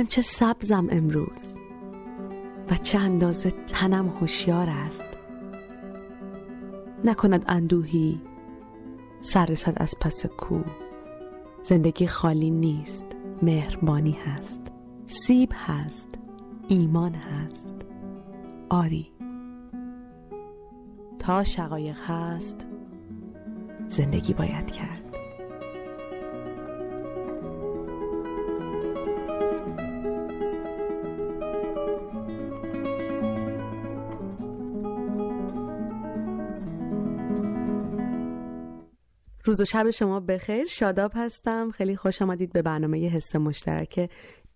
من چه سبزم امروز و چه اندازه تنم هوشیار است. نکند اندوهی سر از پس کو. زندگی خالی نیست مهربانی هست. سیب هست ایمان هست. آری. تا شقایق هست زندگی باید کرد. روز و شب شما بخیر. شاداب هستم. خیلی خوش آمدید به برنامه حس مشترک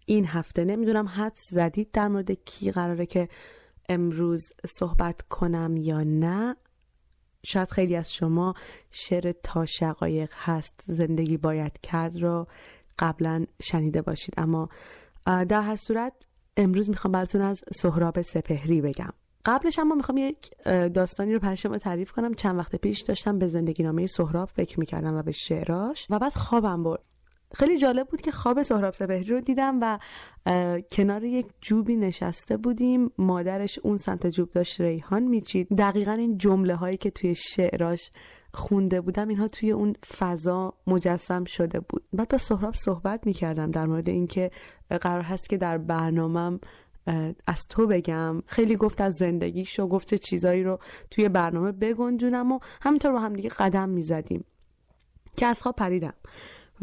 این هفته. نمی‌دونم حد زدید در مورد کی قراره که امروز صحبت کنم یا نه. شاید خیلی از شما شعر تا شقایق هست زندگی باید کرد رو قبلا شنیده باشید. اما در هر صورت امروز می‌خوام براتون از سهراب سپهری بگم. قبلش اما می‌خوام یک داستانی رو پر شما تعریف کنم. چند وقت پیش داشتم به زندگی نامه سهراب فکر می‌کردم و به شعراش و بعد خوابم برد. خیلی جالب بود که خواب سهراب سپهری رو دیدم و کنار یک جوبی نشسته بودیم. مادرش اون سمت جوب داشت ریحان میچید. دقیقا این جمله هایی که توی شعراش خونده بودم اینها توی اون فضا مجسم شده بود. بعد با سهراب صحبت می‌کردم در مورد اینکه قرار هست که در برنامهم از تو بگم. خیلی گفت از زندگیش و گفت چیزایی رو توی برنامه بگنجونم و همینطور رو هم دیگه قدم می‌زدیم. که از خواب پریدم.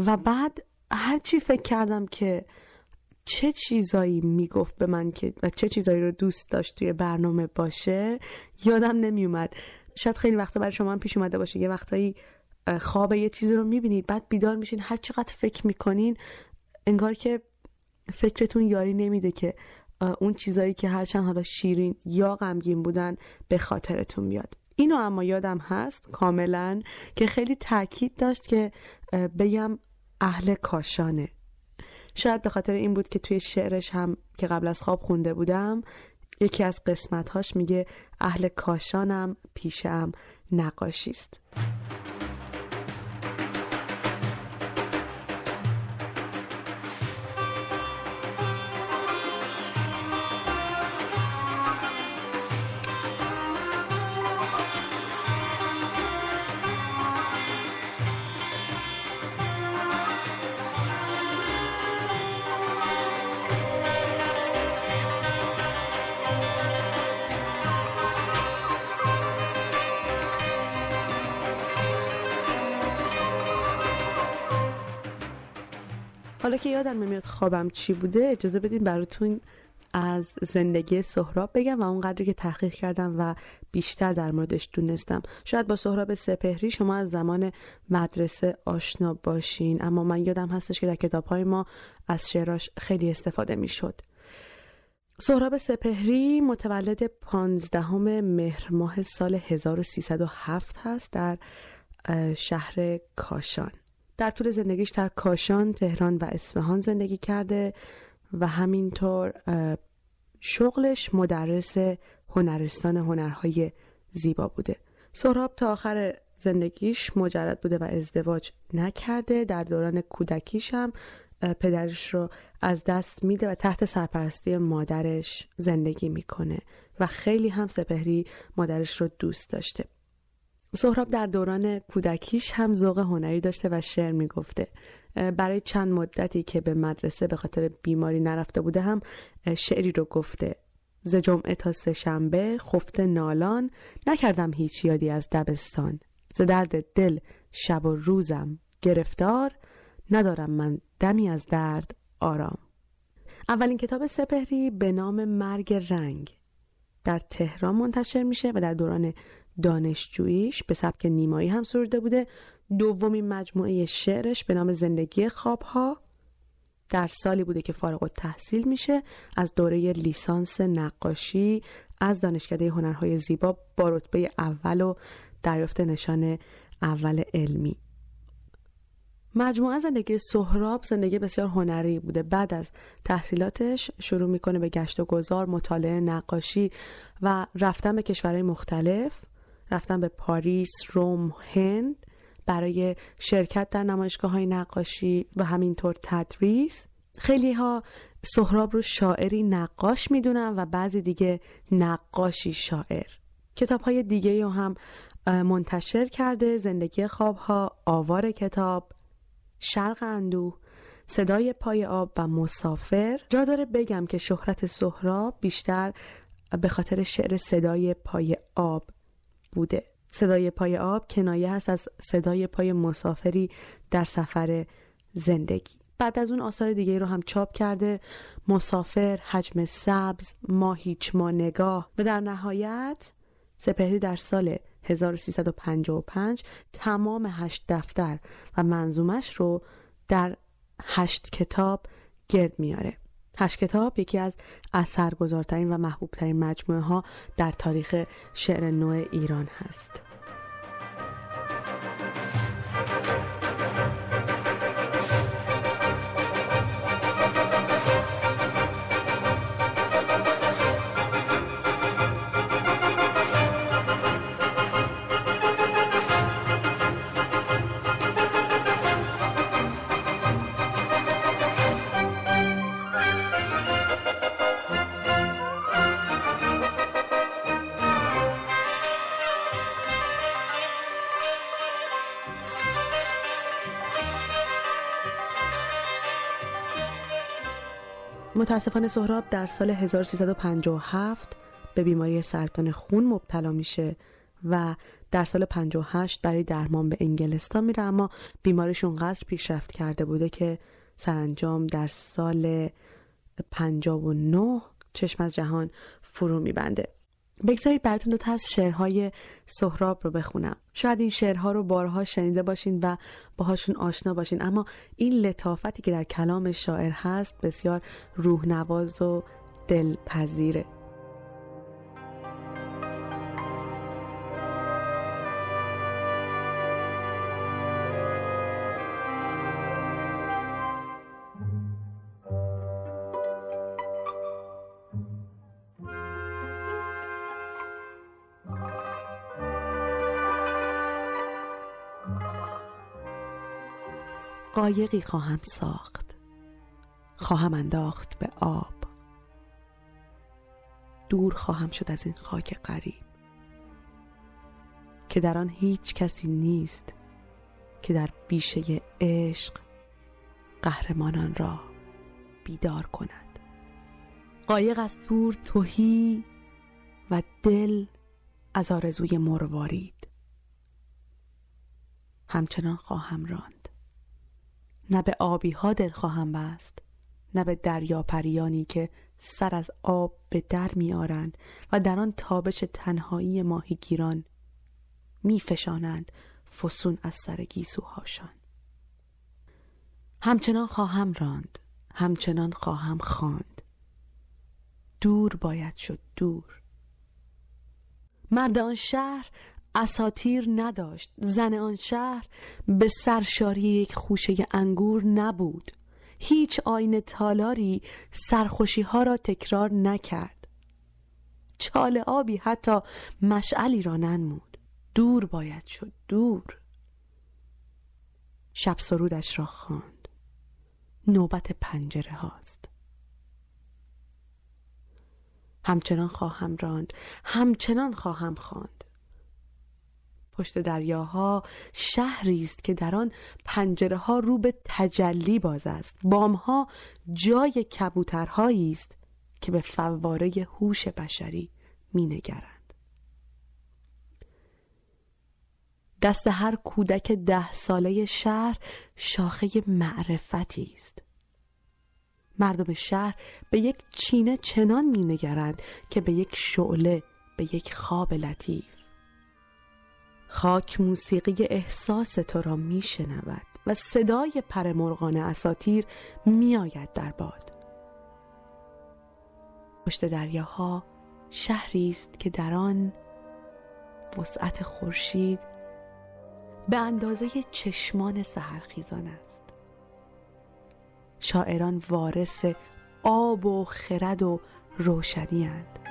و بعد هرچی فکر کردم که چه چیزایی می‌گفت به من که و چه چیزایی رو دوست داشت توی برنامه باشه یادم نمیومد شاید خیلی وقتا برای شما هم پیش اومده باشه. یه وقتایی خواب یه چیزی رو می‌بینید بعد بیدار میشین هر چقدر فکر می‌کنین انگار که فکرتون یاری نمیده که اون چیزایی که هرچند حالا شیرین یا غمگین بودن به خاطرتون میاد. اینو اما یادم هست کاملا که خیلی تاکید داشت که بگم اهل کاشانه. شاید به خاطر این بود که توی شعرش هم که قبل از خواب خونده بودم یکی از قسمتهاش میگه اهل کاشانم پیشم نقاشیست. حالا که یادم نمیاد خوابم چی بوده اجازه بدین براتون از زندگی سهراب بگم و اونقدری که تحقیق کردم و بیشتر در موردش دونستم. شاید با سهراب سپهری شما از زمان مدرسه آشنا باشین اما من یادم هستش که در کتاب های ما از شعراش خیلی استفاده می‌شد. سهراب سپهری متولد پانزدهم مهر ماه سال 1307 هست در شهر کاشان. در طول زندگیش در کاشان، تهران و اصفهان زندگی کرده و همینطور شغلش مدرس هنرستان هنرهای زیبا بوده. سهراب تا آخر زندگیش مجرد بوده و ازدواج نکرده. در دوران کودکیش هم پدرش رو از دست میده و تحت سرپرستی مادرش زندگی می‌کنه و خیلی هم سپهری مادرش رو دوست داشته. سهراب در دوران کودکیش هم ذوق هنری داشته و شعر می‌گفته. برای چند مدتی که به مدرسه به خاطر بیماری نرفته بوده هم شعری رو گفته. ز جمعه تا سه شنبه خفته نالان نکردم هیچ یادی از دبستان. ز درد دل شب و روزم گرفتار ندارم من دمی از درد آرام. اولین کتاب سپهری به نام مرگ رنگ در تهران منتشر میشه و در دوران دانشجوییش به سبک نیمایی هم سروده بوده. دومین مجموعه شعرش به نام زندگی خوابها در سالی بوده که فارغ تحصیل میشه. از دوره لیسانس نقاشی از دانشکده هنرهای زیبا با رتبه اول و دریافت نشان اول علمی. مجموعه زندگی سهراب زندگی بسیار هنری بوده. بعد از تحصیلاتش شروع می‌کنه به گشت و گذار مطالعه نقاشی و رفتن به کشورهای مختلف. رفتن به پاریس، روم، هند برای شرکت در نمایشگاه های نقاشی و همینطور تدریس. خیلی ها سهراب رو شاعری نقاش می‌دونن و بعضی دیگه نقاشی شاعر. کتاب های دیگه رو هم منتشر کرده. زندگی خوابها آوار کتاب شرق اندوه صدای پای آب و مسافر. جا داره بگم که شهرت سهراب بیشتر به خاطر شعر صدای پای آب بوده. صدای پای آب کنایه هست از صدای پای مسافری در سفر زندگی. بعد از اون آثار دیگه رو هم چاپ کرده. مسافر، حجم سبز، ما هیچ ما نگاه و در نهایت سپهری در سال 1355 تمام هشت دفتر و منظومش رو در هشت کتاب گرد میاره. هشت کتاب یکی از اثرگذارترین و محبوبترین مجموعه ها در تاریخ شعر نوع ایران هست. متاسفانه سهراب در سال 1357 به بیماری سرطان خون مبتلا میشه و در سال 58 برای درمان به انگلستان میره اما بیماریش اونقدر پیشرفت کرده بوده که سرانجام در سال 59 چشم از جهان فرو میبنده. بگذارید براتون دوتا از شعرهای سهراب رو بخونم. شاید این شعرها رو بارها شنیده باشین و باهاشون آشنا باشین. اما این لطافتی که در کلام شاعر هست بسیار روحنواز و دلپذیره. قایقی خواهم ساخت. خواهم انداخت به آب. دور خواهم شد از این خاک قریب. که در آن هیچ کسی نیست که در بیشه عشق قهرمانان را بیدار کند. قایق از دور توهی و دل از آرزوی مروارید. همچنان خواهم راند. نه به آبی ها دل خواهم بست نه به دریا پریانی که سر از آب به در میآرند و در آن تابش تنهایی ماهیگیران میفشانند فسون از سر گیسوهاشان. همچنان خواهم راند همچنان خواهم خواند. دور باید شد دور. مرد آن شهر اساتیر نداشت. زن آن شهر به سرشاری یک خوشه انگور نبود. هیچ آین تالاری سرخوشی ها را تکرار نکرد. چال آبی حتی مشعلی را ننمود. دور باید شد دور. شب سرودش را خواند. نوبت پنجره هاست. همچنان خواهم راند همچنان خواهم خواند. پشت دریاها شهری است که در آن پنجره ها رو به تجلی باز است. بام ها جای کبوترهایی است که به فواره هوش بشری می نگرند. دست هر کودک ده ساله شهر شاخه معرفتی است. مردم شهر به یک چینه چنان می نگرند که به یک شعله به یک خواب لطیف. خاک موسیقی احساس تو را می شنود و صدای پر مرغان اساتیر می آید در باد پشت دریاها شهری است که در آن وسعت خورشید به اندازه چشمان سهرخیزان است شاعران وارث آب و خرد و روشنی هند.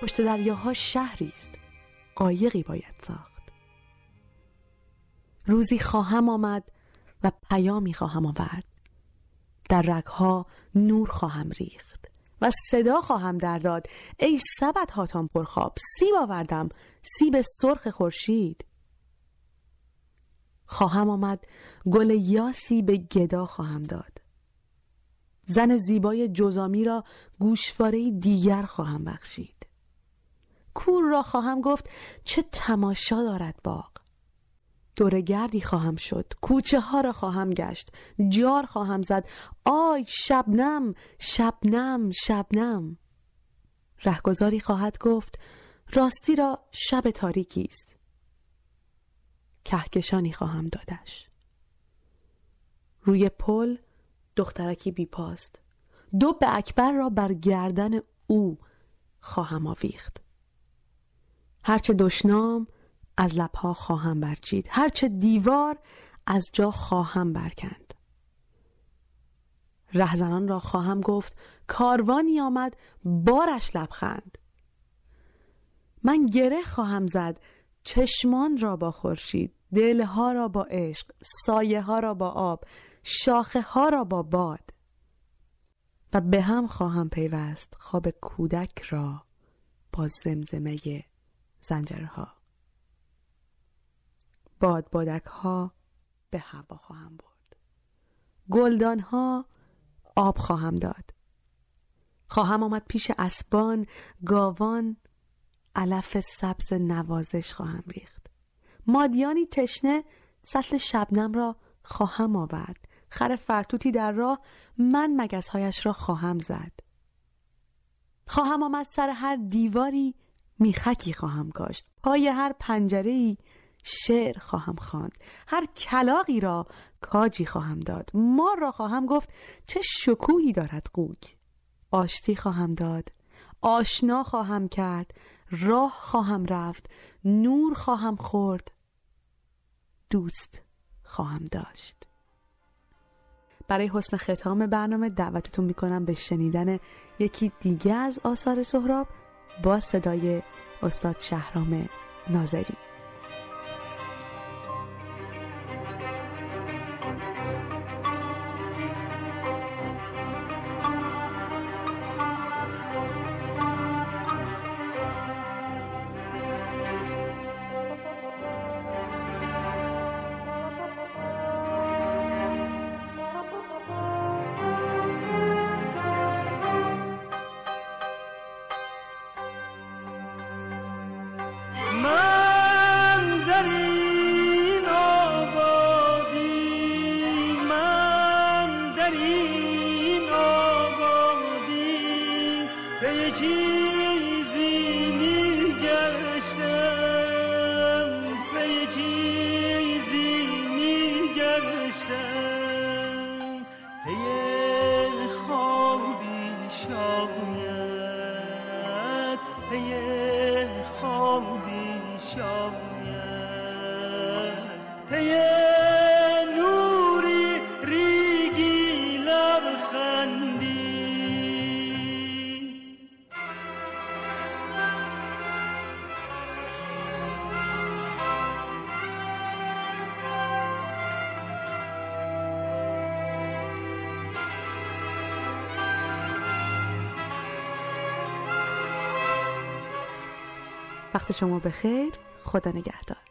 پشت دریاها شهری است. قایقی باید ساخت. روزی خواهم آمد و پیامی خواهم آورد. در رگها نور خواهم ریخت و صدا خواهم در داد. ای سبت هاتان پرخواب سیب آوردم. سیب سرخ خورشید. خواهم آمد گل یاسی به گدا خواهم داد. زن زیبای جزامی را گوشواره دیگر خواهم بخشید. کور را خواهم گفت چه تماشا دارد باغ. گردی خواهم شد کوچه ها را خواهم گشت جار خواهم زد. آی شبنم شبنم شبنم. رهگذاری خواهد گفت راستی را شب تاریکی است. کهکشانی خواهم دادش. روی پل دخترکی بیپاست. دو به اکبر را بر گردن او خواهم آویخت. هرچه دشنام از لبها خواهم برچید هرچه دیوار از جا خواهم برکند. رهزنان را خواهم گفت کاروانی آمد بارش لبخند. من گره خواهم زد چشمان را با خورشید دلها را با عشق سایه ها را با آب شاخه ها را با باد. و به هم خواهم پیوست خواب کودک را با زمزمه زنجرها باد بادک ها به هوا خواهم برد. گلدان ها آب خواهم داد. خواهم آمد پیش اسبان گاوان علف سبز نوازش خواهم ریخت. مادیانی تشنه سطل شبنم را خواهم آورد. خر فرتوتی در راه من مگزهایش را خواهم زد. خواهم آمد سر هر دیواری میخکی خواهم کاشت. پای هر پنجره ای شعر خواهم خواند. هر کلاقی را کاجی خواهم داد. مار را خواهم گفت چه شکوهی دارد قوگ آشتی خواهم داد. آشنا خواهم کرد. راه خواهم رفت. نور خواهم خورد. دوست خواهم داشت. برای حسن ختام برنامه دعوتتون می‌کنم به شنیدن یکی دیگه از آثار سهراب. با صدای استاد شهرام ناظری وقت شما به خیر خدا نگهدار.